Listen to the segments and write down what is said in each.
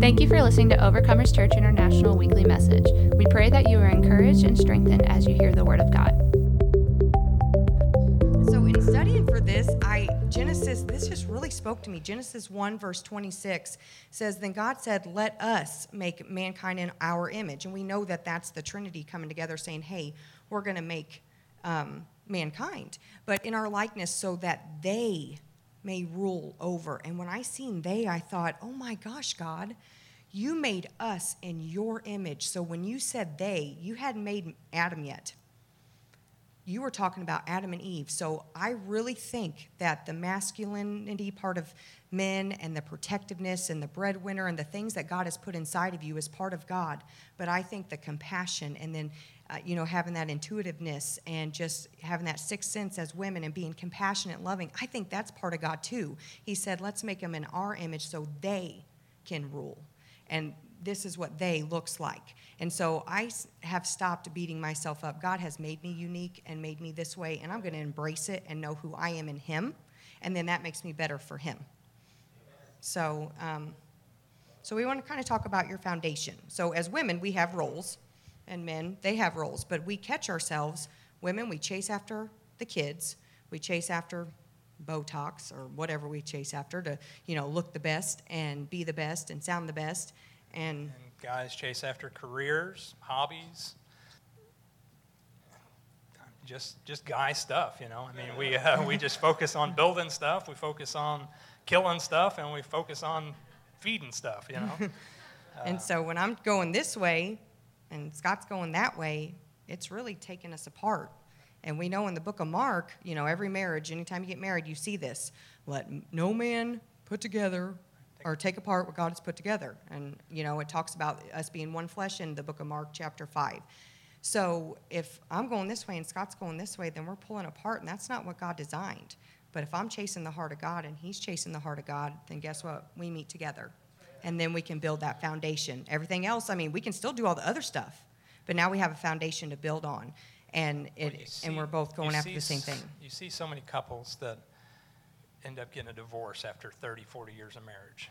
Thank you for listening to Overcomers Church International Weekly Message. We pray that you are encouraged and strengthened as you hear the Word of God. So, in studying for this, I Genesis, this just really spoke to me. Genesis 1, verse 26 says, Then God said, Let us make mankind in our image. And we know that that's the Trinity coming together saying, Hey, we're going to make um, mankind, but in our likeness so that they may rule over. And when I seen they, I thought, oh my gosh, God, you made us in your image. So when you said they, you hadn't made Adam yet. You were talking about Adam and Eve. So I really think that the masculinity part of men and the protectiveness and the breadwinner and the things that God has put inside of you is part of God. But I think the compassion and then uh, you know, having that intuitiveness and just having that sixth sense as women and being compassionate and loving, I think that's part of God too. He said, let's make them in our image so they can rule. And this is what they looks like. And so I have stopped beating myself up. God has made me unique and made me this way, and I'm going to embrace it and know who I am in Him. And then that makes me better for Him. So, um, so we want to kind of talk about your foundation. So as women, we have roles and men, they have roles, but we catch ourselves, women, we chase after the kids, we chase after Botox or whatever we chase after to, you know, look the best and be the best and sound the best. And, and guys chase after careers, hobbies, just just guy stuff, you know. I mean, we uh, we just focus on building stuff, we focus on killing stuff, and we focus on feeding stuff, you know. and so when I'm going this way, and Scott's going that way, it's really taking us apart. And we know in the book of Mark, you know, every marriage, anytime you get married, you see this. Let no man put together or take apart what God has put together. And, you know, it talks about us being one flesh in the book of Mark, chapter 5. So if I'm going this way and Scott's going this way, then we're pulling apart, and that's not what God designed. But if I'm chasing the heart of God and he's chasing the heart of God, then guess what? We meet together and then we can build that foundation. Everything else, I mean, we can still do all the other stuff, but now we have a foundation to build on, and it, well, see, and we're both going after the same thing. You see so many couples that end up getting a divorce after 30, 40 years of marriage,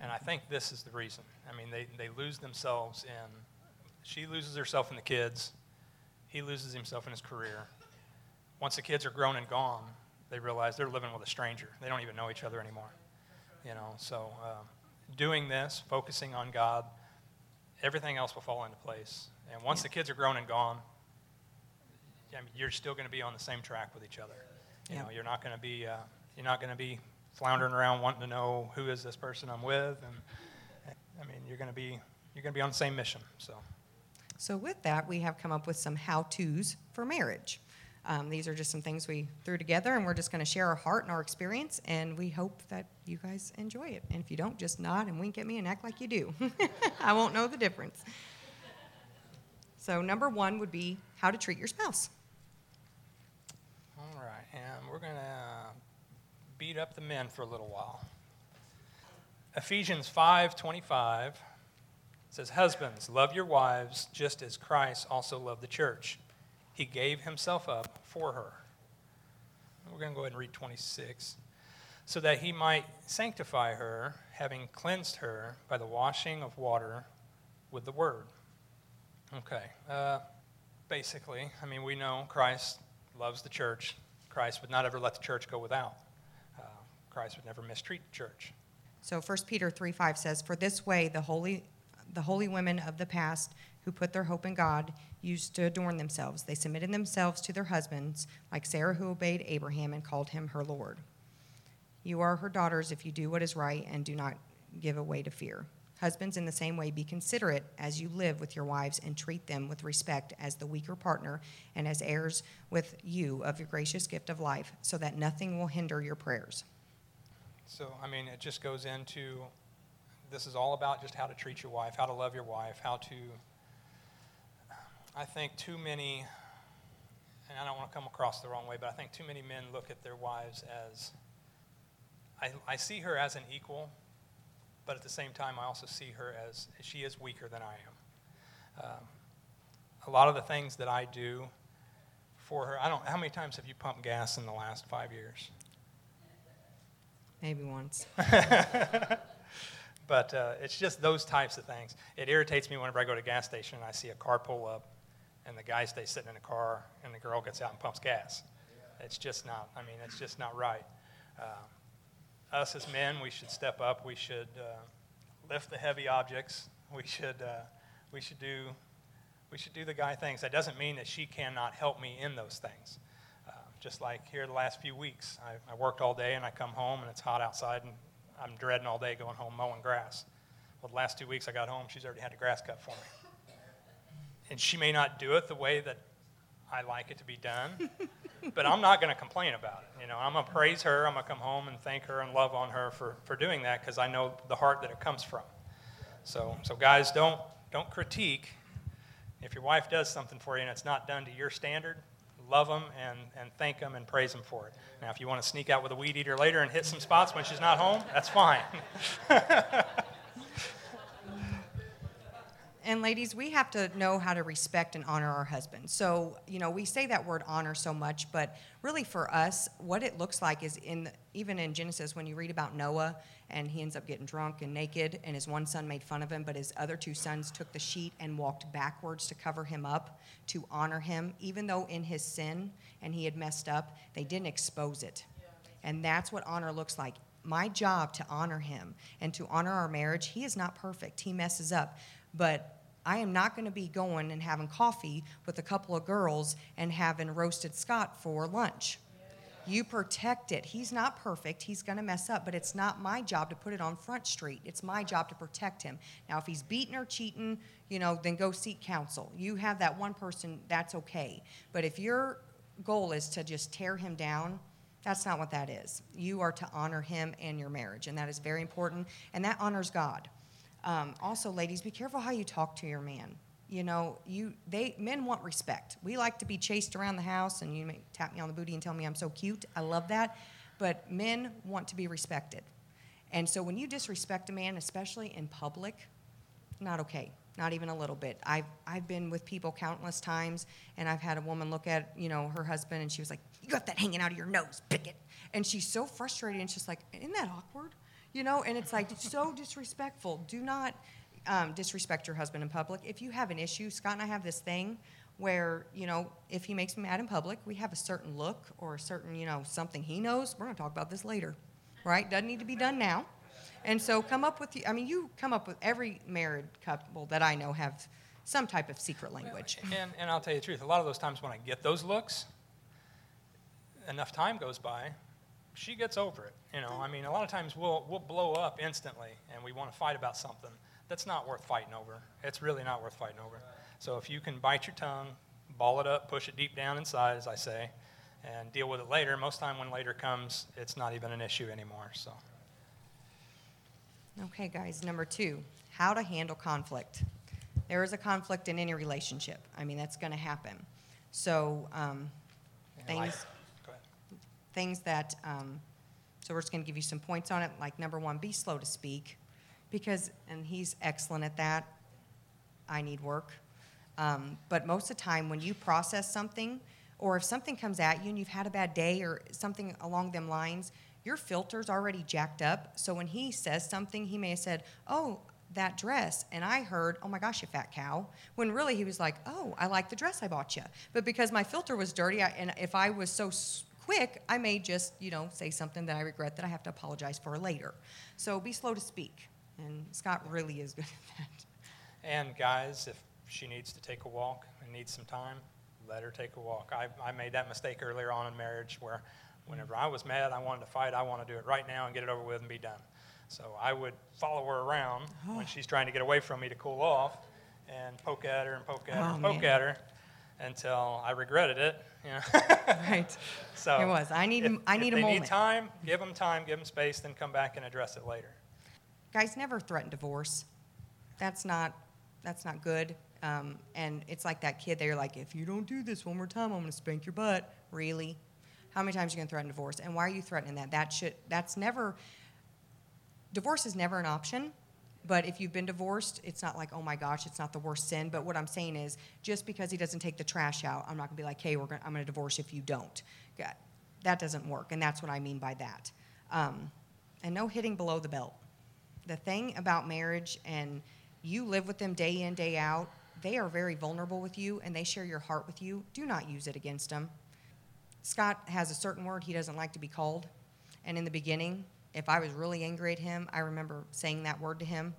and I think this is the reason. I mean, they, they lose themselves in, she loses herself in the kids, he loses himself in his career. Once the kids are grown and gone, they realize they're living with a stranger. They don't even know each other anymore. You know, so um, doing this, focusing on God, everything else will fall into place. And once yeah. the kids are grown and gone, I mean, you're still going to be on the same track with each other. You yeah. know, you're not going to be uh, you're not going to be floundering around wanting to know who is this person I'm with, and I mean, you're going to be you're going to be on the same mission. So. So with that, we have come up with some how-tos for marriage. Um, these are just some things we threw together, and we're just going to share our heart and our experience, and we hope that you guys enjoy it. And if you don't, just nod and wink at me and act like you do. I won't know the difference. So, number one would be how to treat your spouse. All right, and we're going to beat up the men for a little while. Ephesians 5:25 says, "Husbands, love your wives just as Christ also loved the church." He gave himself up for her. We're going to go ahead and read 26. So that he might sanctify her, having cleansed her by the washing of water with the word. Okay. Uh, basically, I mean, we know Christ loves the church. Christ would not ever let the church go without. Uh, Christ would never mistreat the church. So 1 Peter 3 5 says, For this way the holy, the holy women of the past who put their hope in God used to adorn themselves. They submitted themselves to their husbands, like Sarah, who obeyed Abraham and called him her Lord. You are her daughters if you do what is right and do not give way to fear. Husbands, in the same way, be considerate as you live with your wives and treat them with respect as the weaker partner and as heirs with you of your gracious gift of life, so that nothing will hinder your prayers. So, I mean, it just goes into this is all about just how to treat your wife, how to love your wife, how to I think too many, and I don't want to come across the wrong way, but I think too many men look at their wives as, I, I see her as an equal, but at the same time, I also see her as she is weaker than I am. Um, a lot of the things that I do for her, I don't, how many times have you pumped gas in the last five years? Maybe once. But uh, it's just those types of things. It irritates me whenever I go to a gas station and I see a car pull up and the guy stays sitting in the car and the girl gets out and pumps gas. It's just not, I mean, it's just not right. Uh, us as men, we should step up. We should uh, lift the heavy objects. We should, uh, we should do, we should do the guy things. That doesn't mean that she cannot help me in those things. Uh, just like here the last few weeks, I, I worked all day and I come home and it's hot outside and I'm dreading all day going home mowing grass. Well, the last two weeks I got home, she's already had the grass cut for me. And she may not do it the way that I like it to be done, but I'm not going to complain about it. You know, I'm going to praise her. I'm going to come home and thank her and love on her for, for doing that because I know the heart that it comes from. So, so guys, don't, don't critique. If your wife does something for you and it's not done to your standard, love them and, and thank them and praise them for it. Now, if you want to sneak out with a weed eater later and hit some spots when she's not home, that's fine. And ladies, we have to know how to respect and honor our husbands. So, you know, we say that word honor so much, but really for us, what it looks like is in even in Genesis when you read about Noah and he ends up getting drunk and naked and his one son made fun of him, but his other two sons took the sheet and walked backwards to cover him up to honor him even though in his sin and he had messed up, they didn't expose it. And that's what honor looks like my job to honor him and to honor our marriage. He is not perfect. He messes up. But I am not going to be going and having coffee with a couple of girls and having roasted Scott for lunch. You protect it. He's not perfect. He's going to mess up, but it's not my job to put it on Front Street. It's my job to protect him. Now, if he's beating or cheating, you know, then go seek counsel. You have that one person, that's okay. But if your goal is to just tear him down, that's not what that is. You are to honor him and your marriage, and that is very important, and that honors God. Um, also, ladies, be careful how you talk to your man. You know, you they men want respect. We like to be chased around the house, and you may tap me on the booty and tell me I'm so cute. I love that, but men want to be respected. And so when you disrespect a man, especially in public, not okay. Not even a little bit. I've, I've been with people countless times, and I've had a woman look at, you know, her husband, and she was like, you got that hanging out of your nose, pick it. And she's so frustrated, and she's like, isn't that awkward? You know, and it's like so disrespectful. Do not um, disrespect your husband in public. If you have an issue, Scott and I have this thing where, you know, if he makes me mad in public, we have a certain look or a certain, you know, something he knows. We're going to talk about this later, right? Doesn't need to be done now. And so come up with, I mean, you come up with every married couple that I know have some type of secret language. And, and I'll tell you the truth, a lot of those times when I get those looks, enough time goes by, she gets over it. You know, I mean, a lot of times we'll, we'll blow up instantly and we want to fight about something. That's not worth fighting over. It's really not worth fighting over. So if you can bite your tongue, ball it up, push it deep down inside, as I say, and deal with it later, most time when later comes, it's not even an issue anymore. So. Okay, guys, number two, how to handle conflict. There is a conflict in any relationship. I mean, that's going to happen. So, um, things things that, um, so we're just going to give you some points on it. Like number one, be slow to speak, because, and he's excellent at that. I need work. Um, but most of the time, when you process something, or if something comes at you and you've had a bad day or something along them lines, your filter's already jacked up. So when he says something, he may have said, Oh, that dress. And I heard, Oh my gosh, you fat cow. When really he was like, Oh, I like the dress I bought you. But because my filter was dirty, I, and if I was so quick, I may just, you know, say something that I regret that I have to apologize for later. So be slow to speak. And Scott really is good at that. And guys, if she needs to take a walk and needs some time, let her take a walk. I, I made that mistake earlier on in marriage where whenever I was mad, I wanted to fight, I want to do it right now and get it over with and be done. So I would follow her around oh. when she's trying to get away from me to cool off and poke at her and poke at her oh, and poke man. at her until I regretted it. You know? right. So it was. I need. If, I need if a moment. Need time. Give them time. Give them space. Then come back and address it later. Guys, never threaten divorce. That's not. That's not good. Um, and it's like that kid. They're like, if you don't do this one more time, I'm going to spank your butt. Really? How many times are you going to threaten divorce? And why are you threatening that? That should. That's never. Divorce is never an option but if you've been divorced, it's not like, oh my gosh, it's not the worst sin. But what I'm saying is, just because he doesn't take the trash out, I'm not gonna be like, hey, we're gonna, I'm gonna divorce if you don't. That doesn't work, and that's what I mean by that. Um, and no hitting below the belt. the thing about marriage and you live with them day in, day out, they are very vulnerable with you and they share your heart with you. Do not use it against them. Scott has a certain word he doesn't like to be called. And in the beginning, if I was really angry at him, I remember saying that word to him.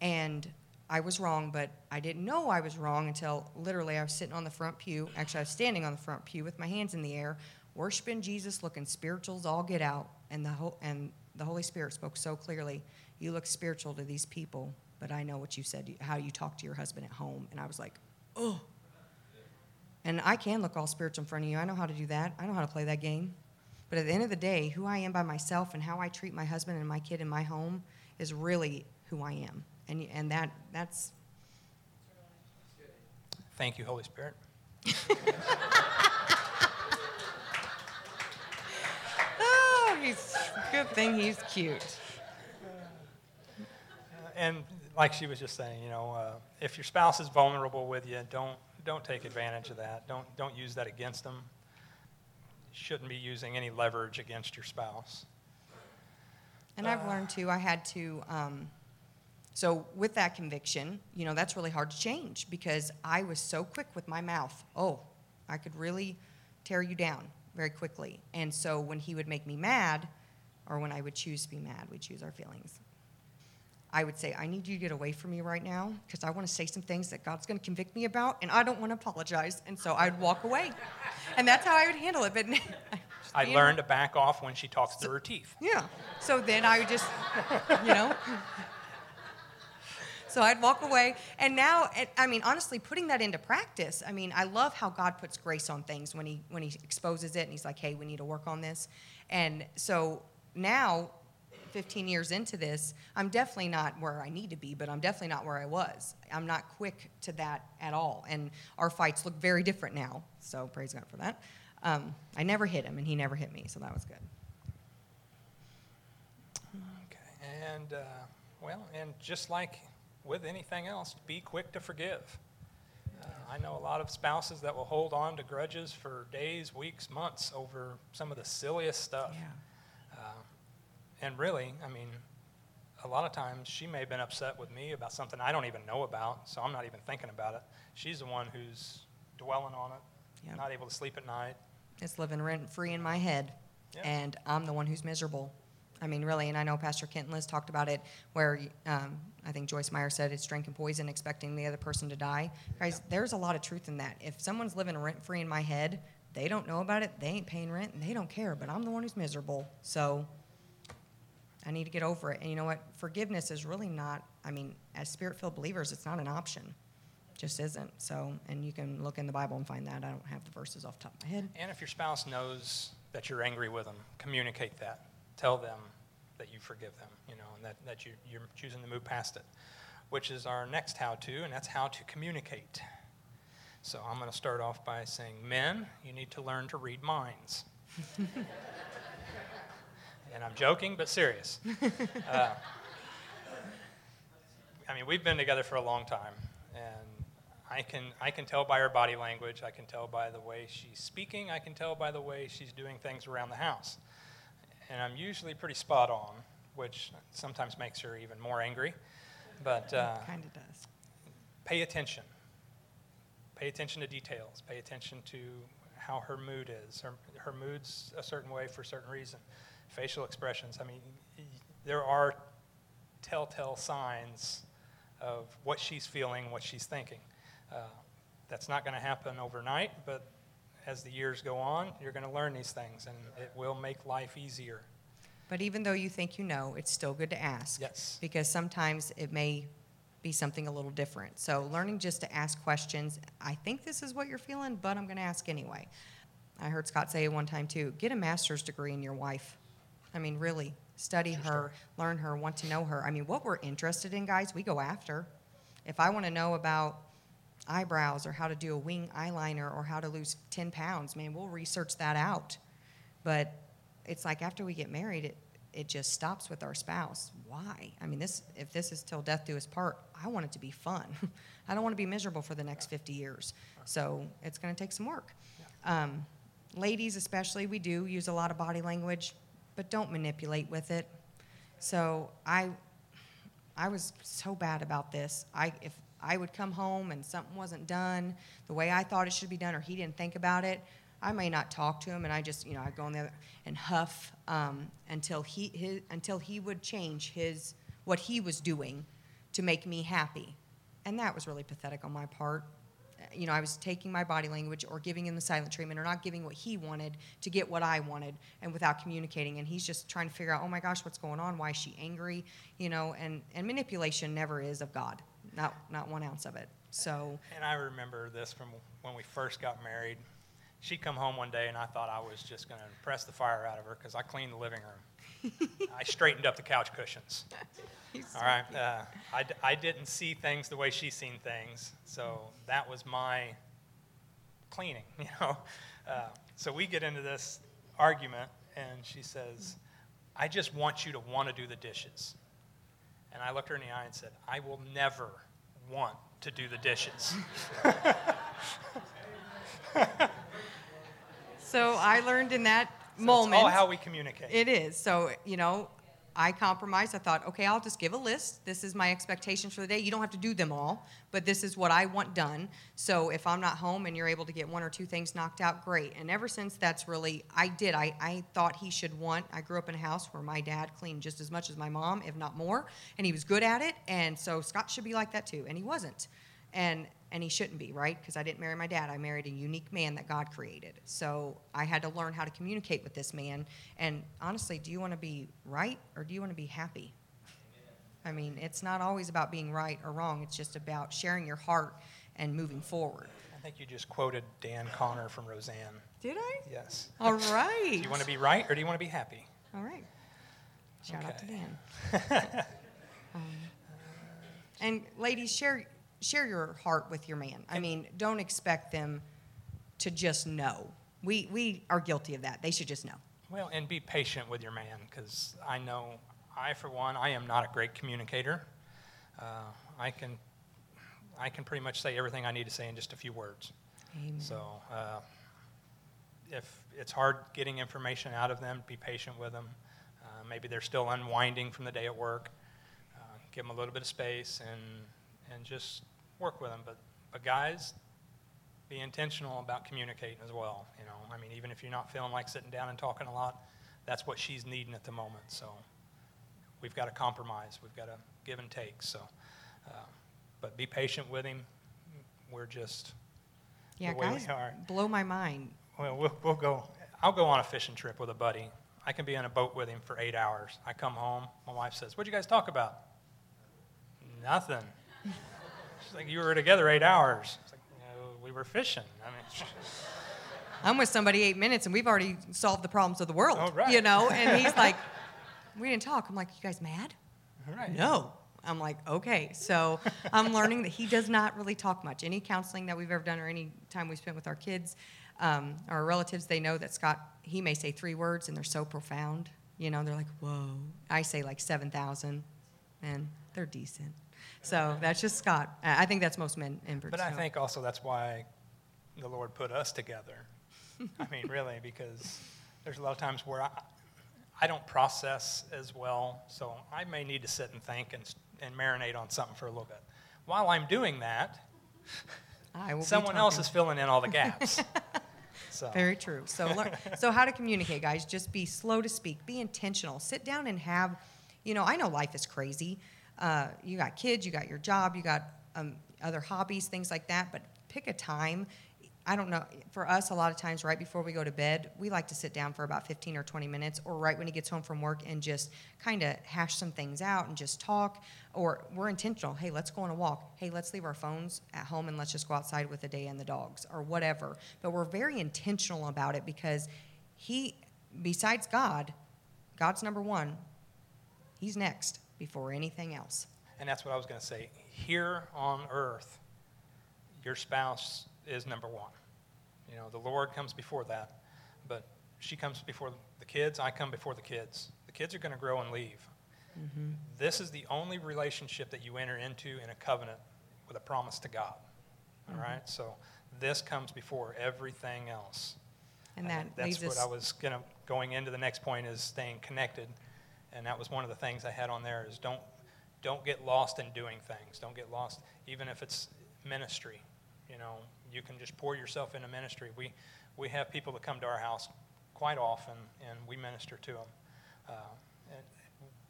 And I was wrong, but I didn't know I was wrong until literally I was sitting on the front pew. Actually, I was standing on the front pew with my hands in the air, worshiping Jesus, looking spirituals all get out. And the, whole, and the Holy Spirit spoke so clearly You look spiritual to these people, but I know what you said, how you talk to your husband at home. And I was like, Oh. And I can look all spiritual in front of you. I know how to do that, I know how to play that game. But at the end of the day, who I am by myself and how I treat my husband and my kid in my home is really who I am. And, and that, that's. Thank you, Holy Spirit. oh, he's good thing he's cute. And like she was just saying, you know, uh, if your spouse is vulnerable with you, don't don't take advantage of that. Don't don't use that against them. Shouldn't be using any leverage against your spouse. And I've learned too. I had to. Um, so with that conviction, you know, that's really hard to change because I was so quick with my mouth. Oh, I could really tear you down very quickly. And so when he would make me mad, or when I would choose to be mad, we choose our feelings. I would say, I need you to get away from me right now because I want to say some things that God's going to convict me about, and I don't want to apologize. And so I'd walk away. And that's how I would handle it. But I learned to back off when she talks through her teeth. Yeah. So then I would just, you know. So I'd walk away. And now, I mean, honestly, putting that into practice, I mean, I love how God puts grace on things when he, when he exposes it and he's like, hey, we need to work on this. And so now, 15 years into this, I'm definitely not where I need to be, but I'm definitely not where I was. I'm not quick to that at all. And our fights look very different now. So praise God for that. Um, I never hit him, and he never hit me, so that was good. Okay. And, uh, well, and just like with anything else, be quick to forgive. Uh, I know a lot of spouses that will hold on to grudges for days, weeks, months over some of the silliest stuff. Yeah. And really, I mean, a lot of times she may have been upset with me about something I don't even know about, so I'm not even thinking about it. She's the one who's dwelling on it, Yep. not able to sleep at night. It's living rent free in my head, Yeah. and I'm the one who's miserable. I mean, really, and I know Pastor Kent and Liz talked about it, where um, I think Joyce Meyer said it's drinking poison, expecting the other person to die. Guys, there's a lot of truth in that. If someone's living rent free in my head, they don't know about it, they ain't paying rent, and they don't care, but I'm the one who's miserable. So I need to get over it. And you know what? Forgiveness is really not, I mean, as spirit filled believers, it's not an option. Just isn't. So, and you can look in the Bible and find that. I don't have the verses off the top of my head. And if your spouse knows that you're angry with them, communicate that. Tell them that you forgive them, you know, and that, that you, you're choosing to move past it, which is our next how to, and that's how to communicate. So I'm going to start off by saying, men, you need to learn to read minds. and I'm joking, but serious. Uh, I mean, we've been together for a long time, and I can, I can tell by her body language, I can tell by the way she's speaking, I can tell by the way she's doing things around the house. And I'm usually pretty spot on, which sometimes makes her even more angry. But uh, kind of does. pay attention. Pay attention to details. Pay attention to how her mood is. Her, her mood's a certain way for a certain reason. Facial expressions. I mean, there are telltale signs of what she's feeling, what she's thinking. Uh, that's not going to happen overnight, but as the years go on, you're going to learn these things, and it will make life easier. But even though you think you know, it's still good to ask. Yes. Because sometimes it may be something a little different. So learning just to ask questions. I think this is what you're feeling, but I'm going to ask anyway. I heard Scott say one time too get a master's degree in your wife. I mean, really, study her, learn her, want to know her. I mean, what we're interested in, guys, we go after. If I want to know about eyebrows or how to do a wing eyeliner or how to lose 10 pounds, man, we'll research that out. But it's like after we get married, it, it just stops with our spouse. Why? I mean, this if this is till death do us part, I want it to be fun. I don't want to be miserable for the next 50 years. So it's going to take some work. Um, ladies, especially, we do use a lot of body language, but don't manipulate with it. So I, I was so bad about this. I if I would come home and something wasn't done the way I thought it should be done, or he didn't think about it, I may not talk to him, and I just, you know, I'd go in there and huff um, until he his, until he would change his what he was doing to make me happy, and that was really pathetic on my part. You know, I was taking my body language or giving him the silent treatment or not giving what he wanted to get what I wanted, and without communicating. And he's just trying to figure out, oh my gosh, what's going on? Why is she angry? You know, and and manipulation never is of God, not not one ounce of it. So. And I remember this from when we first got married. She'd come home one day, and I thought I was just going to press the fire out of her because I cleaned the living room. I straightened up the couch cushions. All right. Uh, I, I didn't see things the way she's seen things, so that was my cleaning, you know. Uh, so we get into this argument, and she says, I just want you to want to do the dishes. And I looked her in the eye and said, I will never want to do the dishes. So I learned in that moment. It's all how we communicate. It is. So, you know, I compromised. I thought, okay, I'll just give a list. This is my expectations for the day. You don't have to do them all, but this is what I want done. So if I'm not home and you're able to get one or two things knocked out, great. And ever since that's really, I did. I, I thought he should want, I grew up in a house where my dad cleaned just as much as my mom, if not more, and he was good at it. And so Scott should be like that too. And he wasn't. And and he shouldn't be, right? Because I didn't marry my dad. I married a unique man that God created. So I had to learn how to communicate with this man. And honestly, do you want to be right or do you want to be happy? I mean, it's not always about being right or wrong. It's just about sharing your heart and moving forward. I think you just quoted Dan Conner from Roseanne. Did I? Yes. All right. Do you want to be right or do you want to be happy? All right. Shout out to Dan. um, and ladies, share share your heart with your man. I mean, don't expect them to just know. We we are guilty of that. They should just know. Well, and be patient with your man because I know I, for one, I am not a great communicator. Uh, I can, I can pretty much say everything I need to say in just a few words. Amen. So uh, if it's hard getting information out of them, be patient with them. Uh, maybe they're still unwinding from the day at work. Uh, give them a little bit of space and, and just work with them. But, but guys, be intentional about communicating as well. You know, I mean, even if you're not feeling like sitting down and talking a lot, that's what she's needing at the moment. So we've got to compromise. We've got to give and take. So, uh, but be patient with him. We're just yeah, the way we guys, blow my mind. well, we'll, we'll go. I'll go on a fishing trip with a buddy. I can be on a boat with him for eight hours. I come home. My wife says, "What'd you guys talk about?" Nothing. She's like, "You were together eight hours." It's like, "No, we were fishing." I mean, I'm with somebody eight minutes and we've already solved the problems of the world. Oh, right. You know, and he's like, we didn't talk. I'm like, you guys mad? right. No. I'm like, okay. So I'm learning that he does not really talk much. Any counseling that we've ever done or any time we spent with our kids, um, our relatives, they know that Scott, he may say three words and they're so profound. You know, they're like, whoa. I say like 7,000 and they're decent. So that's just Scott. I think that's most men inverts. But I think also that's why the Lord put us together. I mean, really, because there's a lot of times where I, I don't process as well, so I may need to sit and think and, and marinate on something for a little bit. While I'm doing that, I will someone else is filling in all the gaps. so, Very true. So, learn, so how to communicate, guys? Just be slow to speak. Be intentional. Sit down and have, you know, I know life is crazy. Uh, you got kids, you got your job, you got um, other hobbies, things like that. But pick a time. I don't know. For us, a lot of times, right before we go to bed, we like to sit down for about 15 or 20 minutes, or right when he gets home from work, and just kind of hash some things out and just talk. Or we're intentional. Hey, let's go on a walk. Hey, let's leave our phones at home and let's just go outside with the day and the dogs, or whatever. But we're very intentional about it because he, besides God, God's number one. He's next before anything else. and that's what I was going to say. Here on earth, your spouse is number one. You know, the Lord comes before that, but she comes before the kids. I come before the kids. The kids are going to grow and leave. Mm-hmm. This is the only relationship that you enter into in a covenant with a promise to God. All mm-hmm. right? So this comes before everything else. And that that's what us. I was gonna going into the next point is staying connected, and that was one of the things I had on there is don't don't get lost in doing things. Don't get lost, even if it's ministry. You know, you can just pour yourself into ministry. We, we have people that come to our house quite often, and we minister to them. Uh,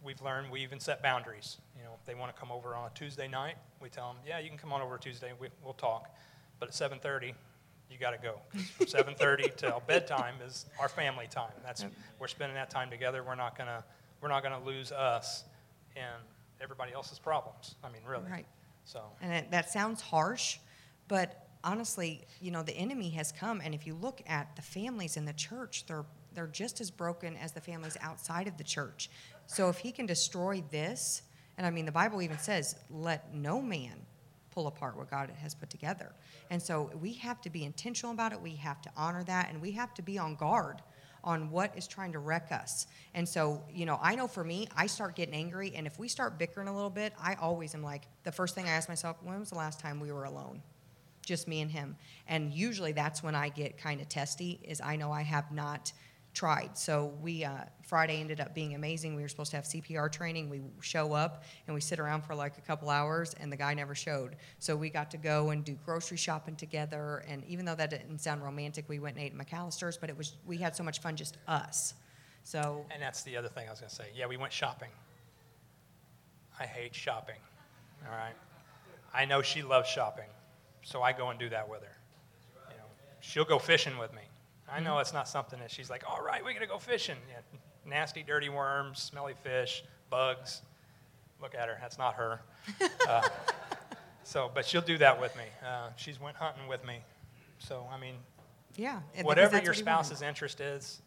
we've learned we even set boundaries. You know, if they want to come over on a Tuesday night, we tell them, yeah, you can come on over Tuesday. We, will talk. But at 7:30, you got to go. From 7:30 till bedtime is our family time. That's we're spending that time together. We're not gonna we're not gonna lose us in everybody else's problems. I mean, really. Right. So. And it, that sounds harsh, but honestly, you know, the enemy has come, and if you look at the families in the church, they're they're just as broken as the families outside of the church. So if he can destroy this, and I mean, the Bible even says, "Let no man pull apart what God has put together." And so we have to be intentional about it. We have to honor that, and we have to be on guard on what is trying to wreck us. And so, you know, I know for me, I start getting angry, and if we start bickering a little bit, I always am like, the first thing I ask myself, when was the last time we were alone? Just me and him. And usually that's when I get kind of testy, is I know I have not tried. So we uh, Friday ended up being amazing. We were supposed to have CPR training. We show up and we sit around for like a couple hours, and the guy never showed. So we got to go and do grocery shopping together. And even though that didn't sound romantic, we went and ate at McAlister's. But it was we had so much fun just us. So and that's the other thing I was to say. Yeah, we went shopping. I hate shopping. All right. I know she loves shopping, so I go and do that with her. You know, she'll go fishing with me. I know it's not something that she's like, all right, we're going to go fishing. Yeah, nasty, dirty worms, smelly fish, bugs. Look at her. That's not her. Uh, so, but she'll do that with me. Uh, she's went hunting with me. So, I mean, yeah, whatever your spouse's interest is,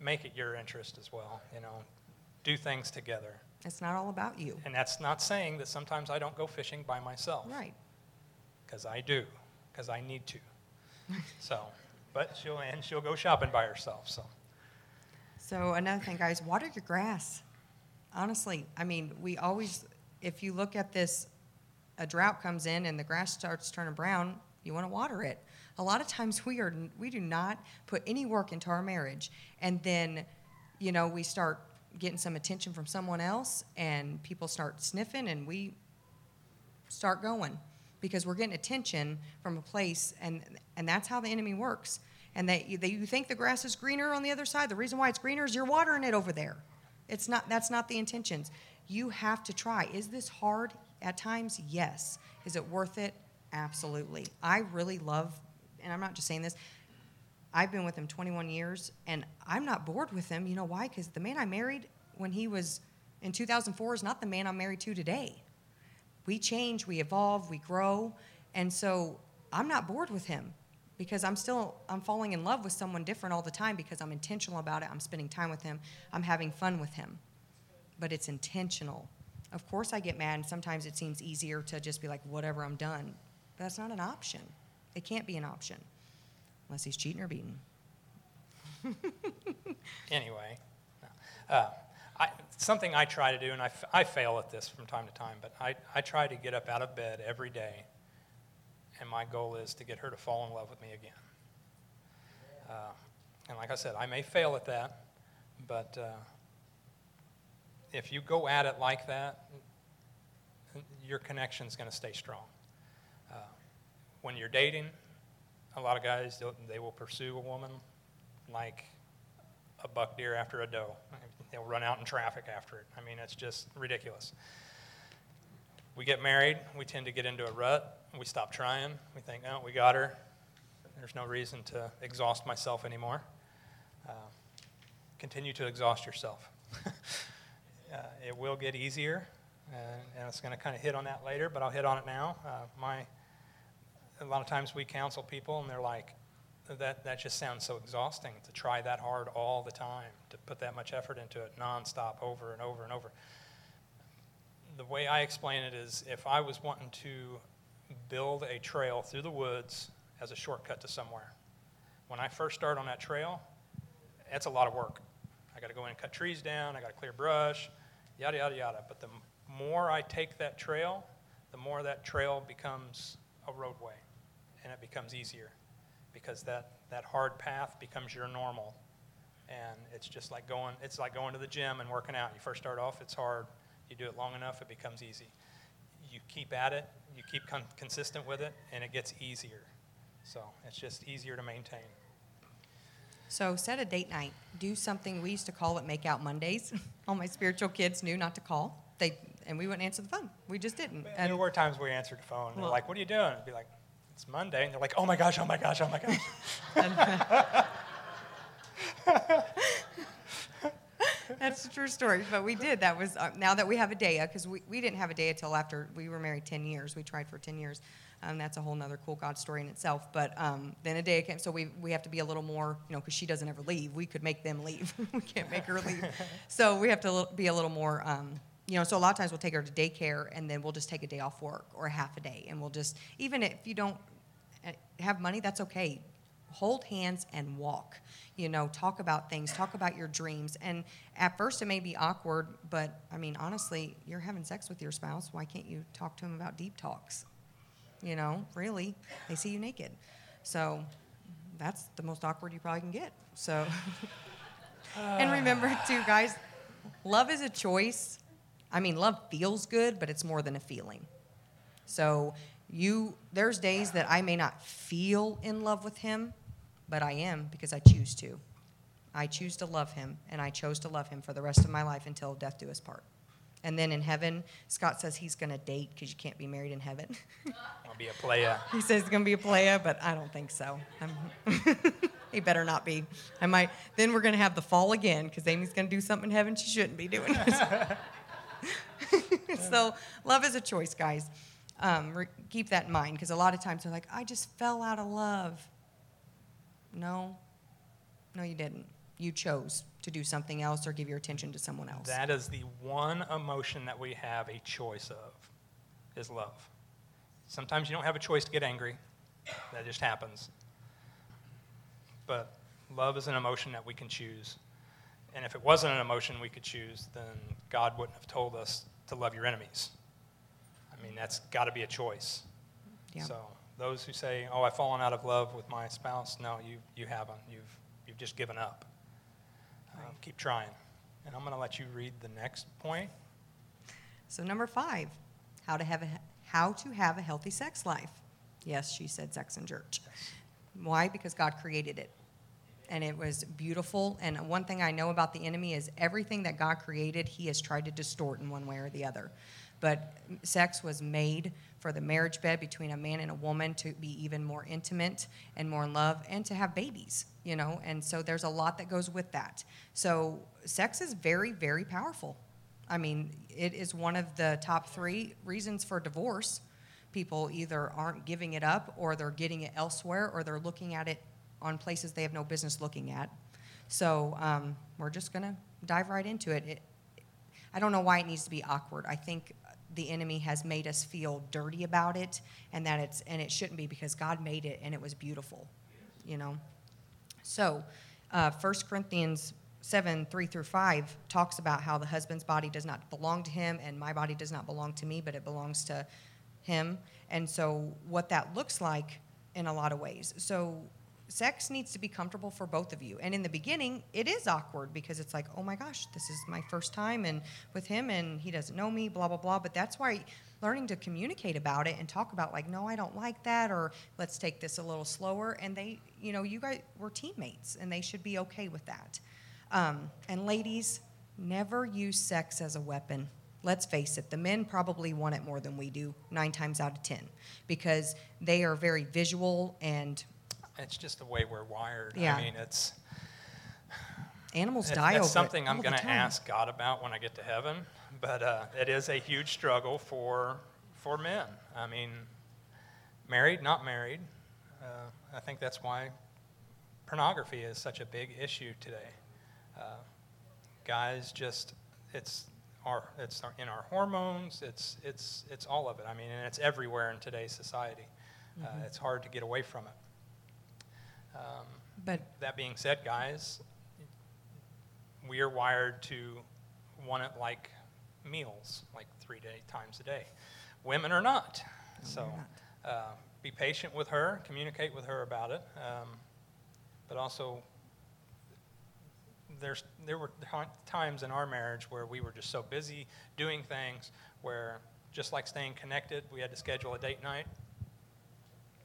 make it your interest as well. You know, do things together. It's not all about you. And that's not saying that sometimes I don't go fishing by myself. Right. Because I do, because I need to. so but she'll and she'll go shopping by herself. So. So another thing, guys, water your grass. Honestly, I mean, we always, if you look at this, a drought comes in and the grass starts turning brown. You want to water it. A lot of times we are we do not put any work into our marriage, and then, you know, we start getting some attention from someone else, and people start sniffing, and we start going because we're getting attention from a place, and, and that's how the enemy works. And that you, you think the grass is greener on the other side. The reason why it's greener is you're watering it over there. It's not, that's not the intentions. You have to try. Is this hard at times? Yes. Is it worth it? Absolutely. I really love, and I'm not just saying this, I've been with him 21 years, and I'm not bored with him. You know why? Because the man I married when he was in 2004 is not the man I'm married to today we change, we evolve, we grow. And so I'm not bored with him because I'm still I'm falling in love with someone different all the time because I'm intentional about it. I'm spending time with him. I'm having fun with him. But it's intentional. Of course I get mad and sometimes it seems easier to just be like whatever, I'm done. But that's not an option. It can't be an option unless he's cheating or beating. anyway, uh, something I try to do, and I, I fail at this from time to time, but I, I try to get up out of bed every day, and my goal is to get her to fall in love with me again. Uh, and like I said, I may fail at that, but uh, if you go at it like that, your connection is going to stay strong. Uh, when you're dating, a lot of guys, they will pursue a woman like a buck deer after a doe. They'll run out in traffic after it. I mean, it's just ridiculous. We get married, we tend to get into a rut, we stop trying. We think, oh, we got her. There's no reason to exhaust myself anymore. Uh, continue to exhaust yourself. uh, it will get easier, and, and it's going to kind of hit on that later, but I'll hit on it now. Uh, my, a lot of times we counsel people, and they're like, that, that just sounds so exhausting to try that hard all the time, to put that much effort into it nonstop over and over and over. The way I explain it is if I was wanting to build a trail through the woods as a shortcut to somewhere, when I first start on that trail, it's a lot of work. I got to go in and cut trees down, I got to clear brush, yada, yada, yada. But the more I take that trail, the more that trail becomes a roadway and it becomes easier because that, that hard path becomes your normal. And it's just like going, it's like going to the gym and working out. You first start off, it's hard. You do it long enough, it becomes easy. You keep at it, you keep con- consistent with it, and it gets easier. So it's just easier to maintain. So set a date night. Do something we used to call it Make Out Mondays. All my spiritual kids knew not to call. They and we wouldn't answer the phone. We just didn't. And there were times we answered the phone. And they're like, "What are you doing?" I'd be like, "It's Monday," and they're like, "Oh my gosh! Oh my gosh! Oh my gosh!" That's a true story, but we did. That was uh, now that we have a day because we, we didn't have a day until after we were married 10 years. We tried for 10 years. Um, that's a whole nother cool God story in itself. But um, then a day came, so we, we have to be a little more, you know, because she doesn't ever leave. We could make them leave. we can't make her leave. so we have to be a little more, um, you know, so a lot of times we'll take her to daycare and then we'll just take a day off work or a half a day. And we'll just, even if you don't uh, have money, that's okay. Hold hands and walk you know, talk about things, talk about your dreams. And at first it may be awkward, but I mean, honestly, you're having sex with your spouse. Why can't you talk to them about deep talks? You know, really, they see you naked. So that's the most awkward you probably can get. So, and remember too, guys, love is a choice. I mean, love feels good, but it's more than a feeling. So you, there's days that I may not feel in love with him, but I am because I choose to. I choose to love him, and I chose to love him for the rest of my life until death do us part. And then in heaven, Scott says he's going to date because you can't be married in heaven. I'll be a playa. he says he's going to be a playa, but I don't think so. he better not be. I might. Then we're going to have the fall again because Amy's going to do something in heaven she shouldn't be doing. so love is a choice, guys. Um, re- keep that in mind because a lot of times they're like, I just fell out of love. No, no, you didn't. You chose to do something else or give your attention to someone else. That is the one emotion that we have a choice of, is love. Sometimes you don't have a choice to get angry. That just happens. But love is an emotion that we can choose. And if it wasn't an emotion we could choose, then God wouldn't have told us to love your enemies. I mean, that's got to be a choice. Yeah. So those who say, "Oh, I've fallen out of love with my spouse," no, you you haven't. You've you've just given up. Right. Um, keep trying. And I'm going to let you read the next point. So number five, how to have a how to have a healthy sex life. Yes, she said sex in church. Yes. Why? Because God created it. And it was beautiful. And one thing I know about the enemy is everything that God created, he has tried to distort in one way or the other. But sex was made for the marriage bed between a man and a woman to be even more intimate and more in love and to have babies, you know? And so there's a lot that goes with that. So sex is very, very powerful. I mean, it is one of the top three reasons for divorce. People either aren't giving it up or they're getting it elsewhere or they're looking at it on places they have no business looking at. So um, we're just going to dive right into it. it. I don't know why it needs to be awkward. I think the enemy has made us feel dirty about it and that it's and it shouldn't be because god made it and it was beautiful you know so uh, 1 corinthians 7 3 through 5 talks about how the husband's body does not belong to him and my body does not belong to me but it belongs to him and so what that looks like in a lot of ways so sex needs to be comfortable for both of you. And in the beginning, it is awkward because it's like, oh my gosh, this is my first time and with him and he doesn't know me, blah, blah, blah. But that's why learning to communicate about it and talk about like, no, I don't like that, or let's take this a little slower. And they, you know, you guys were teammates and they should be okay with that. Um, and ladies, never use sex as a weapon. Let's face it, the men probably want it more than we do, nine times out of ten, because they are very visual and it's just the way we're wired. Yeah. I mean, it's animals it, die. It's something I'm going to ask God about when I get to heaven. But uh, it is a huge struggle for for men. I mean, married, not married. Uh, I think that's why pornography is such a big issue today. Uh, guys, just it's our it's our, in our hormones. It's it's it's all of it. I mean, and it's everywhere in today's society. Uh, mm-hmm. it's hard to get away from it. Um, but that being said, guys, we are wired to want it like meals, like three day, times a day. Women are not. No, so not. Uh, be patient with her, communicate with her about it, um, but also there's, there were ti- times in our marriage where we were just so busy doing things where, just like staying connected, we had to schedule a date night.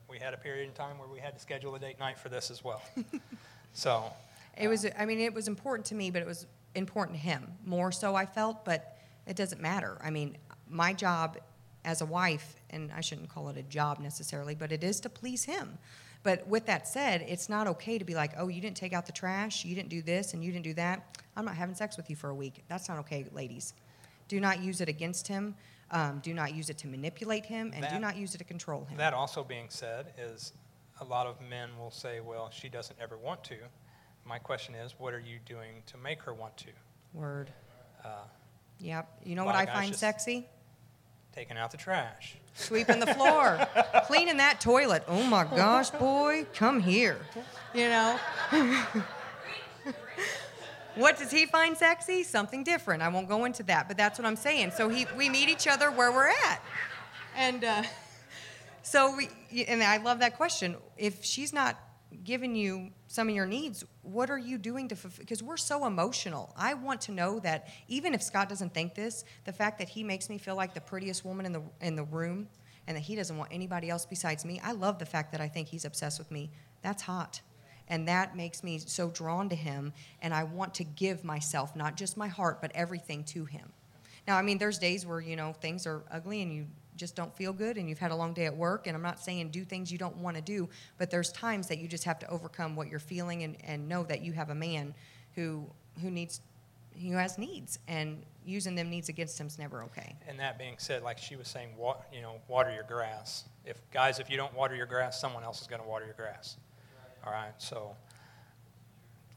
We had a period in time where we had to schedule a date night for this as well. so, It was, I mean, it was important to me, but it was important to him more so, I felt, but it doesn't matter. I mean, my job as a wife, and I shouldn't call it a job necessarily, but it is to please him. But with that said, it's not okay to be like, oh, you didn't take out the trash, you didn't do this, and you didn't do that. I'm not having sex with you for a week. That's not okay, ladies. Do not use it against him. Um, do not use it to manipulate him, and do not use it to control him. that also being said, is a lot of men will say, well, she doesn't ever want to. My question is, what are you doing to make her want to? Word. Uh, Yep. You know what I find sexy? taking out the trash. sweeping the floor, cleaning that toilet. Oh my gosh, boy, come here. You know? what does he find sexy? Something different. I won't go into that, but that's what I'm saying. So he, we meet each other where we're at. And uh, so, we, and I love that question. If she's not giving you some of your needs, what are you doing to fulfill? Because we're so emotional. I want to know that even if Scott doesn't think this, the fact that he makes me feel like the prettiest woman in the in the room, and that he doesn't want anybody else besides me. I love the fact that I think he's obsessed with me. That's hot. And that makes me so drawn to him, and I want to give myself, not just my heart, but everything to him. Now, I mean, there's days where, you know, things are ugly and you just don't feel good and you've had a long day at work. And I'm not saying do things you don't want to do, but there's times that you just have to overcome what you're feeling and, and know that you have a man who, who needs, who has needs. And using them needs against him is never okay. And that being said, like she was saying, you know, water your grass. If guys, if you don't water your grass, someone else is going to water your grass. All right, so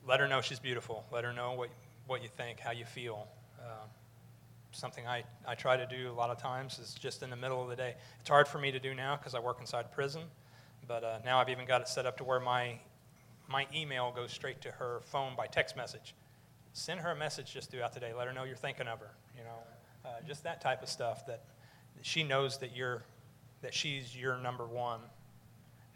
let her know she's beautiful. Let her know what what you think, how you feel. Uh, something I, I try to do a lot of times is just in the middle of the day. It's hard for me to do now because I work inside prison, but uh, now I've even got it set up to where my my email goes straight to her phone by text message. Send her a message just throughout the day. Let her know you're thinking of her. You know, uh, just that type of stuff that, she knows that you're that she's your number one,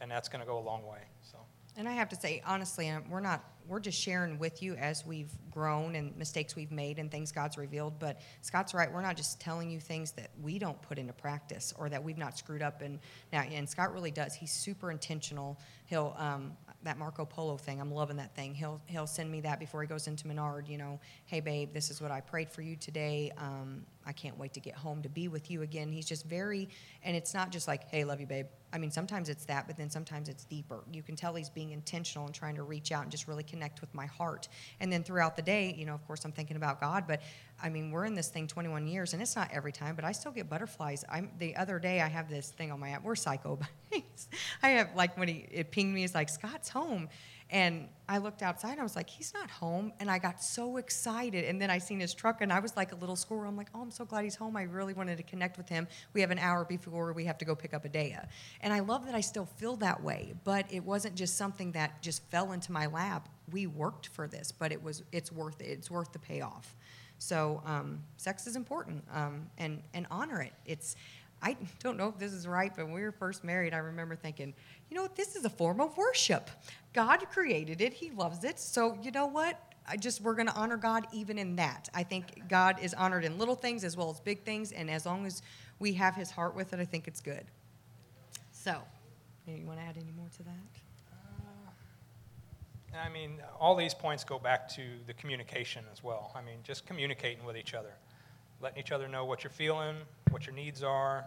and that's going to go a long way. So. And I have to say, honestly, um, we're not, we're just sharing with you as we've grown and mistakes we've made and things God's revealed. But Scott's right, we're not just telling you things that we don't put into practice or that we've not screwed up. And now, and Scott really does. He's super intentional. He'll, um, that Marco Polo thing, I'm loving that thing. He'll, he'll send me that before he goes into Menard, you know, hey, babe, this is what I prayed for you today. Um, I can't wait to get home to be with you again. He's just very, and it's not just like, hey, love you, babe. I mean, sometimes it's that, but then sometimes it's deeper. You can tell he's being intentional and trying to reach out and just really connect with my heart. And then throughout the day, you know, of course, I'm thinking about God, but I mean, we're in this thing 21 years, and it's not every time, but I still get butterflies. I'm the other day, I have this thing on my app. We're psycho, but I have like when he it pinged me, it's like Scott's home. And I looked outside and I was like, he's not home. And I got so excited. And then I seen his truck and I was like a little squirrel. I'm like, oh, I'm so glad he's home. I really wanted to connect with him. We have an hour before we have to go pick up Adea. And I love that I still feel that way. But it wasn't just something that just fell into my lap. We worked for this, but it was it's worth it. It's worth the payoff. So um, sex is important um, and, and honor it. It's I don't know if this is right, but when we were first married, I remember thinking, you know what, this is a form of worship. God created it, He loves it. So, you know what? I just, we're going to honor God even in that. I think God is honored in little things as well as big things. And as long as we have His heart with it, I think it's good. So, you want to add any more to that? Uh, I mean, all these points go back to the communication as well. I mean, just communicating with each other, letting each other know what you're feeling, what your needs are,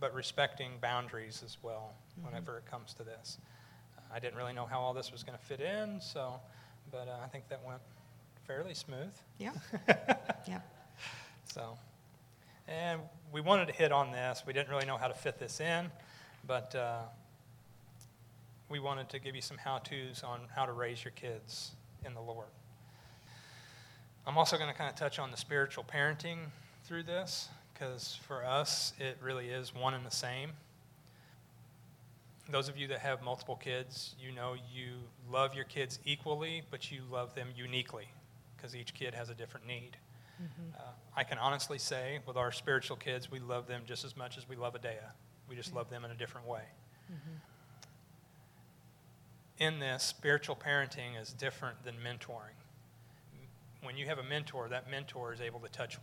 but respecting boundaries as well whenever it comes to this. I didn't really know how all this was going to fit in, so, but uh, I think that went fairly smooth. Yeah. yeah. So, and we wanted to hit on this. We didn't really know how to fit this in, but uh, we wanted to give you some how to's on how to raise your kids in the Lord. I'm also going to kind of touch on the spiritual parenting through this because for us, it really is one and the same. Those of you that have multiple kids, you know you love your kids equally, but you love them uniquely because each kid has a different need. Uh, I can honestly say, with our spiritual kids, we love them just as much as we love Adea. We just love them in a different way. in this, spiritual parenting is different than mentoring. When you have a mentor, that mentor is able to touch,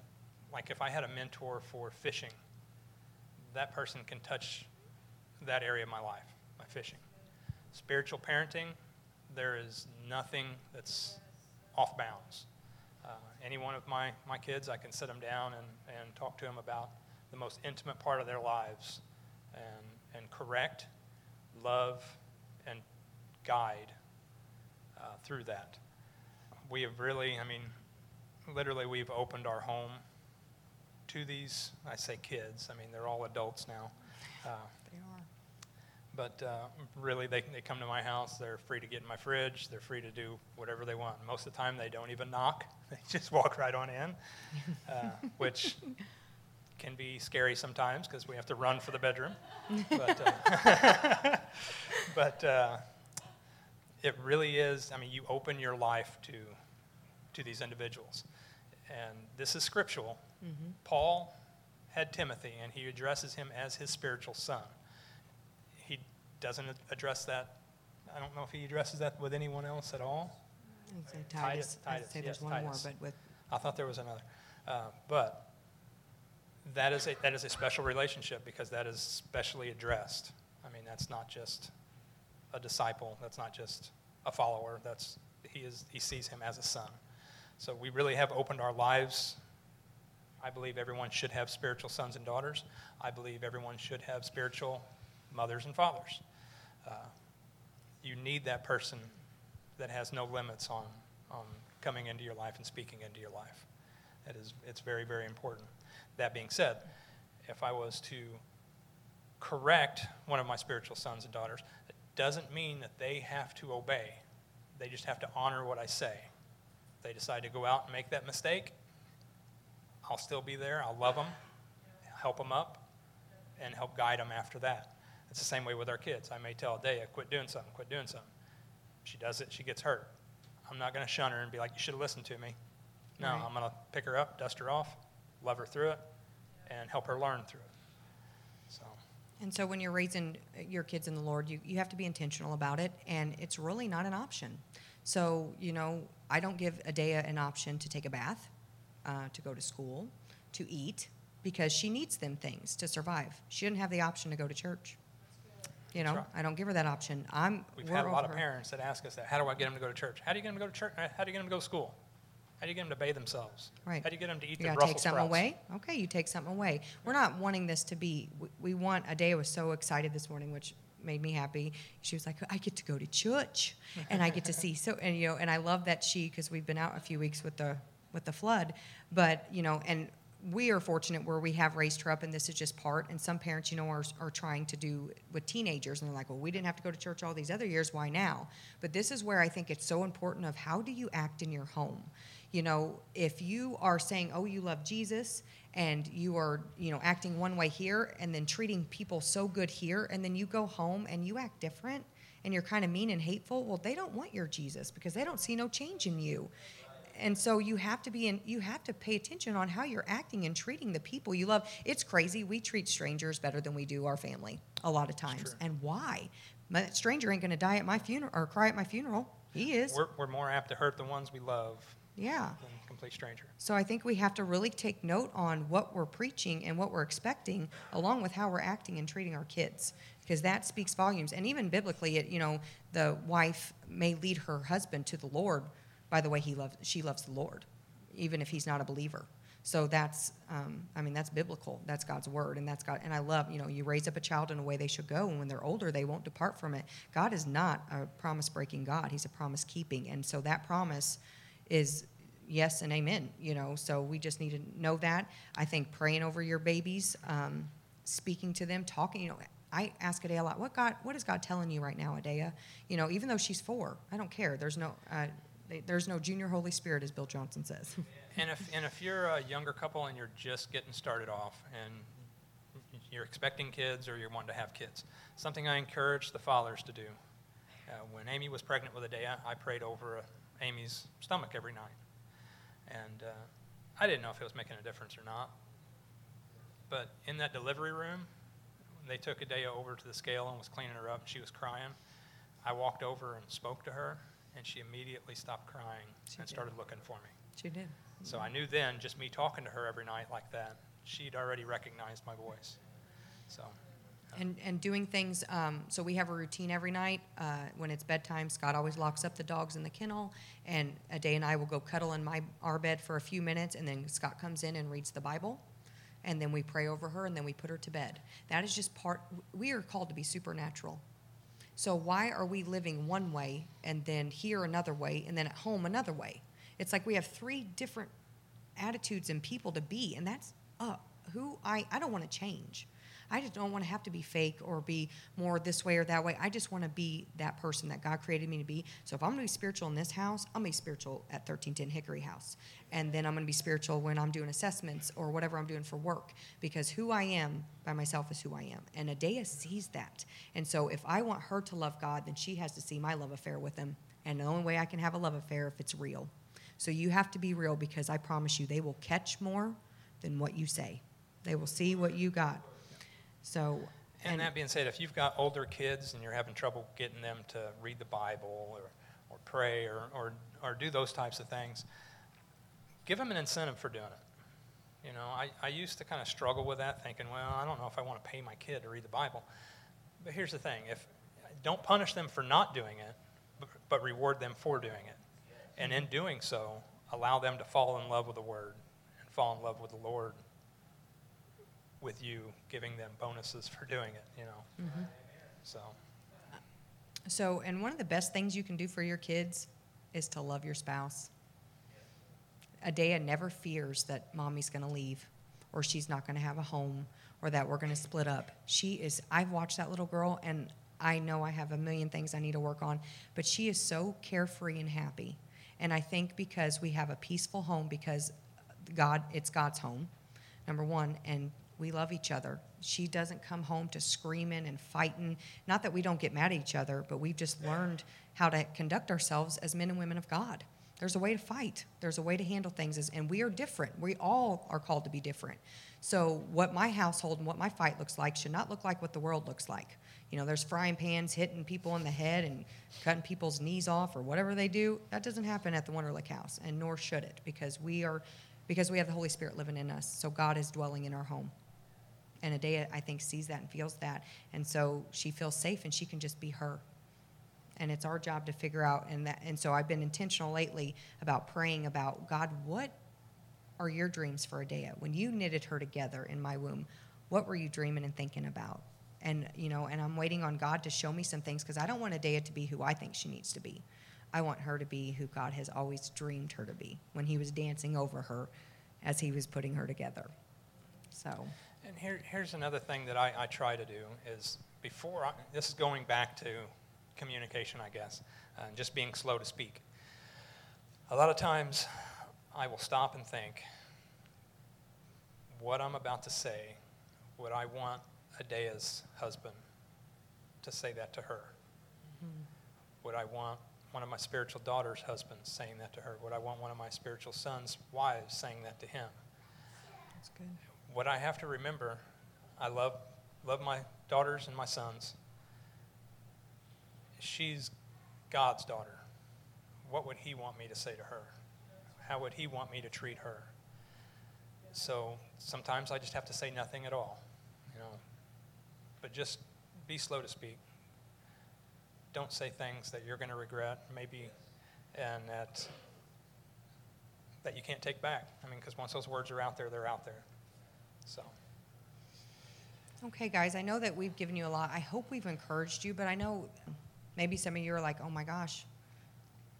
like if I had a mentor for fishing, that person can touch that area of my life, my fishing. Spiritual parenting, there is nothing that's off bounds. Uh, any one of my, my kids, I can sit them down and, and talk to them about the most intimate part of their lives and, and correct, love, and guide uh, through that. We have really, I mean, literally, we've opened our home to these, I say kids, I mean, they're all adults now. Uh, They are. but uh, really, they, they come to my house. They're free to get in my fridge. They're free to do whatever they want. Most of the time, they don't even knock. They just walk right on in, uh, which can be scary sometimes because we have to run for the bedroom. But, uh, but uh, it really is, I mean, you open your life to, to these individuals. And this is scriptural. Paul had Timothy, and he addresses him as his spiritual son he doesn't address that. I don't know if he addresses that with anyone else at all. Titus, Titus. I'd say there's yes, one more, but with, I thought there was another. Uh, but that is, a, that is a special relationship because that is specially addressed. I mean, that's not just a disciple, that's not just a follower, that's, he, is, he sees him as a son. So we really have opened our lives. I believe everyone should have spiritual sons and daughters. I believe everyone should have spiritual mothers and fathers. Uh, you need that person that has no limits on, on coming into your life and speaking into your life. That is, it's very, very important. That being said, if I was to correct one of my spiritual sons and daughters, it doesn't mean that they have to obey. They just have to honor what I say. If they decide to go out and make that mistake, I'll still be there. I'll love them, help them up, and help guide them after that. It's the same way with our kids. I may tell Dea, quit doing something, quit doing something. She does it, she gets hurt. I'm not going to shun her and be like, you should have listened to me. No, Right. I'm going to pick her up, dust her off, love her through it, and help her learn through it. So, and so when you're raising uh, your kids in the Lord, you, you have to be intentional about it, and it's really not an option. So, you know, I don't give Adea an option to take a bath, uh, to go to school, to eat, because she needs them things to survive. She didn't have the option to go to church. You know, right. I don't give her that option. I'm. we've had a lot of parents that ask us that. How do I get them to go to church? How do you get them to go to church? How do you get them to go to school? How do you get them to bathe themselves? Right. How do you get them to eat You their Brussels take something sprouts? away. Okay, you take something away. We're not wanting this to be. We, we want. Adea was so excited this morning, which made me happy. She was like, "I get to go to church, and I get to see so." And you know, and I love that she because we've been out a few weeks with the with the flood, but you know, and we are fortunate where we have raised her up, and this is just part. And some parents, you know, are are trying to do with teenagers, and they're like, "Well, we didn't have to go to church all these other years. Why now?" But this is where I think it's so important of how do you act in your home you know if you are saying oh you love jesus and you are you know acting one way here and then treating people so good here and then you go home and you act different and you're kind of mean and hateful well they don't want your jesus because they don't see no change in you and so you have to be in you have to pay attention on how you're acting and treating the people you love. It's crazy. We treat strangers better than we do our family a lot of times. and why? My stranger ain't going to die at my funeral or cry at my funeral. He is. We're, we're more apt to hurt the ones we love yeah. than a complete stranger. so I think we have to really take note on what we're preaching and what we're expecting, along with how we're acting and treating our kids, because that speaks volumes. And even biblically, it, you know, the wife may lead her husband to the Lord by the way he loves, she loves the Lord, even if he's not a believer. So that's, um, I mean, that's biblical. That's God's word, and that's God. And I love, you know, you raise up a child in a way they should go, and when they're older, they won't depart from it. God is not a promise-breaking God; He's a promise-keeping, and so that promise is yes and amen you know so we just need to know that i think praying over your babies um, speaking to them talking you know i ask adea a lot what god what is god telling you right now adea you know even though she's four i don't care there's no uh, they- there's no junior holy spirit as bill johnson says And if, and if you're a younger couple and you're just getting started off and you're expecting kids or you're wanting to have kids, something I encourage the fathers to do. Uh, when Amy was pregnant with Adea, I prayed over uh, Amy's stomach every night. And uh, I didn't know if it was making a difference or not. But in that delivery room, they took Adea over to the scale and was cleaning her up, and she was crying. I walked over and spoke to her, and she immediately stopped crying She and did. started looking for me. She did. So I knew then, just me talking to her every night like that, she'd already recognized my voice. So, And, and doing things, um, so we have a routine every night. Uh, when it's bedtime, Scott always locks up the dogs in the kennel, and Ade and I will go cuddle in my, our bed for a few minutes, and then Scott comes in and reads the Bible. And then we pray over her, and then we put her to bed. That is just part, we are called to be supernatural. So why are we living one way, and then here another way, and then at home another way? It's like we have three different attitudes and people to be, and that's uh, who I, I don't want to change. I just don't want to have to be fake or be more this way or that way. I just want to be that person that God created me to be. So if I'm going to be spiritual in this house, I'm going to be spiritual at 1310 Hickory House. And then I'm going to be spiritual when I'm doing assessments or whatever I'm doing for work because who I am by myself is who I am. And Adea sees that. And so if I want her to love God, then she has to see my love affair with him. And the only way I can have a love affair if it's real. So you have to be real because I promise you they will catch more than what you say. They will see what you got. So, and that being said, if you've got older kids and you're having trouble getting them to read the Bible or, or pray or, or, or do those types of things, give them an incentive for doing it. You know, I, I used to kind of struggle with that, thinking, well, I don't know if I want to pay my kid to read the Bible. But here's the thing: if don't punish them for not doing it, but, but reward them for doing it, and in doing so, allow them to fall in love with the Word and fall in love with the Lord with you giving them bonuses for doing it, you know. Mm-hmm. So, so, and one of the best things you can do for your kids is to love your spouse. Adea never fears that mommy's going to leave or she's not going to have a home or that we're going to split up. She is, I've watched that little girl and I know I have a million things I need to work on, but she is so carefree and happy. And I think because we have a peaceful home, because God, it's God's home, number one, and we love each other. She doesn't come home to screaming and fighting. Not that we don't get mad at each other, but we've just learned how to conduct ourselves as men and women of God. There's a way to fight. There's a way to handle things, and we are different. We all are called to be different. So, what my household and what my fight looks like should not look like what the world looks like. You know, there's frying pans hitting people in the head and cutting people's knees off or whatever they do. That doesn't happen at the Wunderlich House, and nor should it, because we are, because we have the Holy Spirit living in us. So God is dwelling in our home. And Adea, I think, sees that and feels that, and so she feels safe and she can just be her. And it's our job to figure out, and that, and so I've been intentional lately about praying about God, what are your dreams for Adea? When you knitted her together in my womb, what were you dreaming and thinking about? And you know, and I'm waiting on God to show me some things because I don't want Adea to be who I think she needs to be. I want her to be who God has always dreamed her to be when He was dancing over her as He was putting her together. So, and here, here's another thing that I, I try to do is before I, this is going back to communication, I guess, uh, and just being slow to speak. A lot of times, I will stop and think, what I'm about to say, would I want Adea's husband to say that to her? Would I want one of my spiritual daughter's husbands saying that to her? Would I want one of my spiritual son's wives saying that to him? that's good. What I have to remember, I love, love my daughters and my sons. She's God's daughter. What would He want me to say to her? How would He want me to treat her? So sometimes I just have to say nothing at all, you know. But just be slow to speak. Don't say things that you're going to regret, maybe, and that that you can't take back. I mean, because once those words are out there, they're out there. So. Okay, guys, I know that we've given you a lot. I hope we've encouraged you, but I know maybe some of you are like, oh my gosh,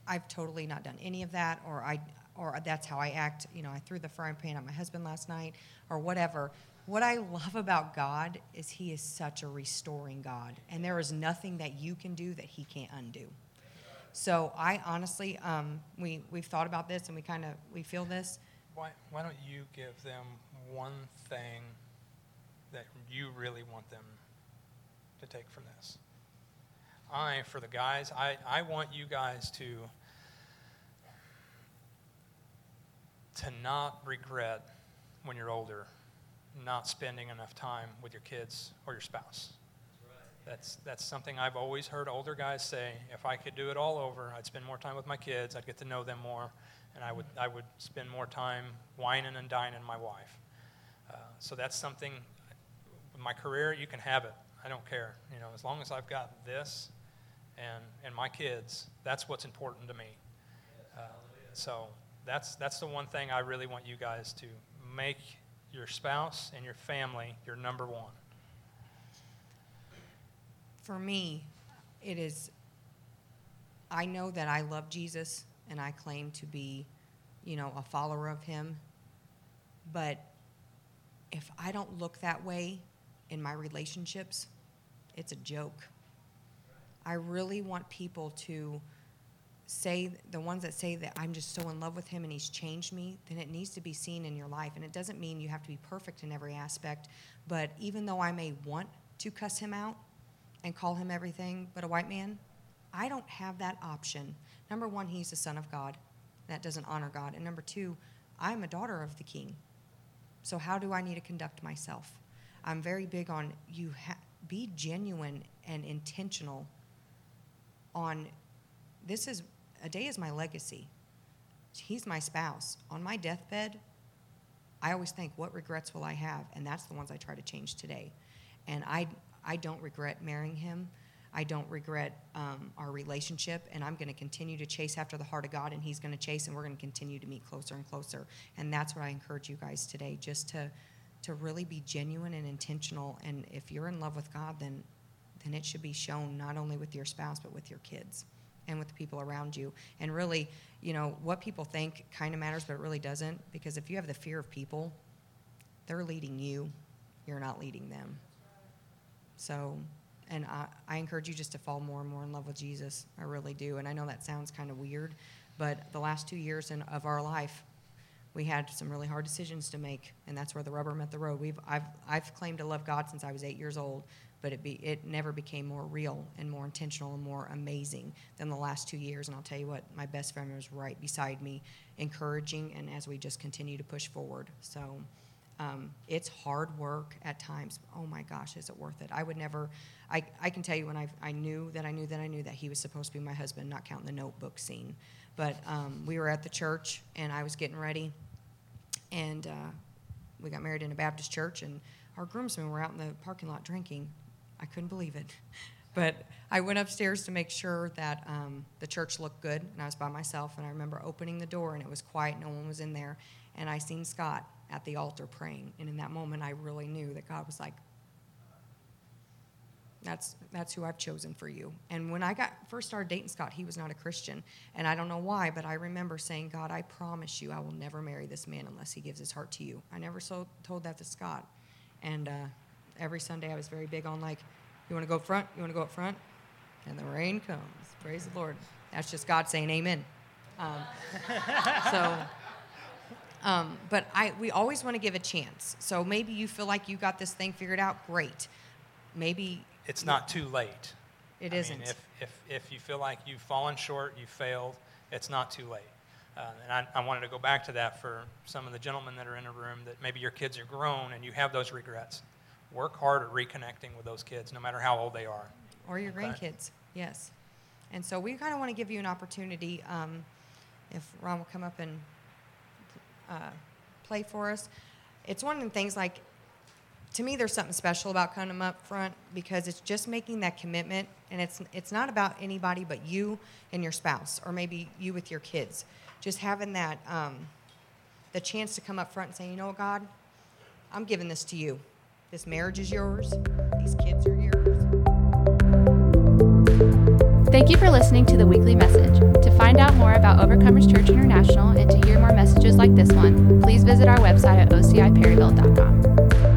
I've totally not done any of that, or I, or that's how I act. You know, I threw the frying pan at my husband last night, or whatever. What I love about God is He is such a restoring God, and there is nothing that you can do that He can't undo. So I honestly, um, we we've thought about this, and we kind of we feel this. Why, why don't you give them one thing that you really want them to take from this? I, for the guys, I, I want you guys to to not regret when you're older not spending enough time with your kids or your spouse. That's, that's something I've always heard older guys say. If I could do it all over, I'd spend more time with my kids, I'd get to know them more, and I would, I would spend more time whining and dining my wife. Uh, so that's something, my career, you can have it. I don't care. You know, as long as I've got this and, and my kids, that's what's important to me. Uh, so that's, that's the one thing I really want you guys to make your spouse and your family your number one. For me, it is, I know that I love Jesus and I claim to be, you know, a follower of him. But if I don't look that way in my relationships, it's a joke. I really want people to say the ones that say that I'm just so in love with him and he's changed me, then it needs to be seen in your life. And it doesn't mean you have to be perfect in every aspect, but even though I may want to cuss him out and call him everything but a white man, I don't have that option. Number one, he's the son of God. That doesn't honor God. And number two, I'm a daughter of the king. So how do I need to conduct myself? I'm very big on you ha- be genuine and intentional on this is a day is my legacy. He's my spouse. On my deathbed, I always think, what regrets will I have? And that's the ones I try to change today. And I, I don't regret marrying him. I don't regret um, our relationship, and I'm going to continue to chase after the heart of God, and He's going to chase, and we're going to continue to meet closer and closer. And that's what I encourage you guys today, just to to really be genuine and intentional. And if you're in love with God, then then it should be shown not only with your spouse but with your kids and with the people around you. And really, you know, what people think kind of matters, but it really doesn't. Because if you have the fear of people, they're leading you, you're not leading them. So, and I, I encourage you just to fall more and more in love with Jesus. I really do. And I know that sounds kind of weird, but the last two years in, of our life, we had some really hard decisions to make, and that's where the rubber met the road. We've, I've, I've claimed to love God since I was eight years old, but it, be, it never became more real and more intentional and more amazing than the last two years. And I'll tell you what, my best friend was right beside me, encouraging, and as we just continue to push forward. So um, it's hard work at times. Oh my gosh, is it worth it? I would never, I, I can tell you when I, I knew that I knew that I knew that he was supposed to be my husband, not counting the notebook scene. But um, we were at the church and I was getting ready, and uh, we got married in a Baptist church, and our groomsmen were out in the parking lot drinking I couldn't believe it. But I went upstairs to make sure that um, the church looked good, and I was by myself. And I remember opening the door, and it was quiet, no one was in there. And I seen Scott at the altar praying, and in that moment, I really knew that God was like, "That's that's who I've chosen for you." And when I got first started dating Scott, he was not a Christian, and I don't know why, but I remember saying, "God, I promise you, I will never marry this man unless he gives his heart to you." I never so told that to Scott, and. Uh, every Sunday I was very big on like, you want to go up front? You want to go up front? And the rain comes. Praise the Lord. That's just God saying amen. Um, so, um, but I, we always want to give a chance. So maybe you feel like you got this thing figured out. Great. Maybe it's not too late. It. Mean, if, if, if you feel like you've fallen short, you failed, it's not too late. Uh, and I, I wanted to go back to that for some of the gentlemen that are in the room that maybe your kids are grown and you have those regrets work hard at reconnecting with those kids, no matter how old they are. Or your okay. grandkids, yes. And so we kind of want to give you an opportunity. Um, if Ron will come up and uh, play for us, it's one of the things like, to me, there's something special about coming up front because it's just making that commitment, and it's it's not about anybody but you and your spouse, or maybe you with your kids. Just having that um, the chance to come up front and say, you know what, God, I'm giving this to you. This marriage is yours. These kids are yours. Thank you for listening to the weekly message. To find out more about Overcomers Church International and to hear more messages like this one, please visit our website at ociperryville.com.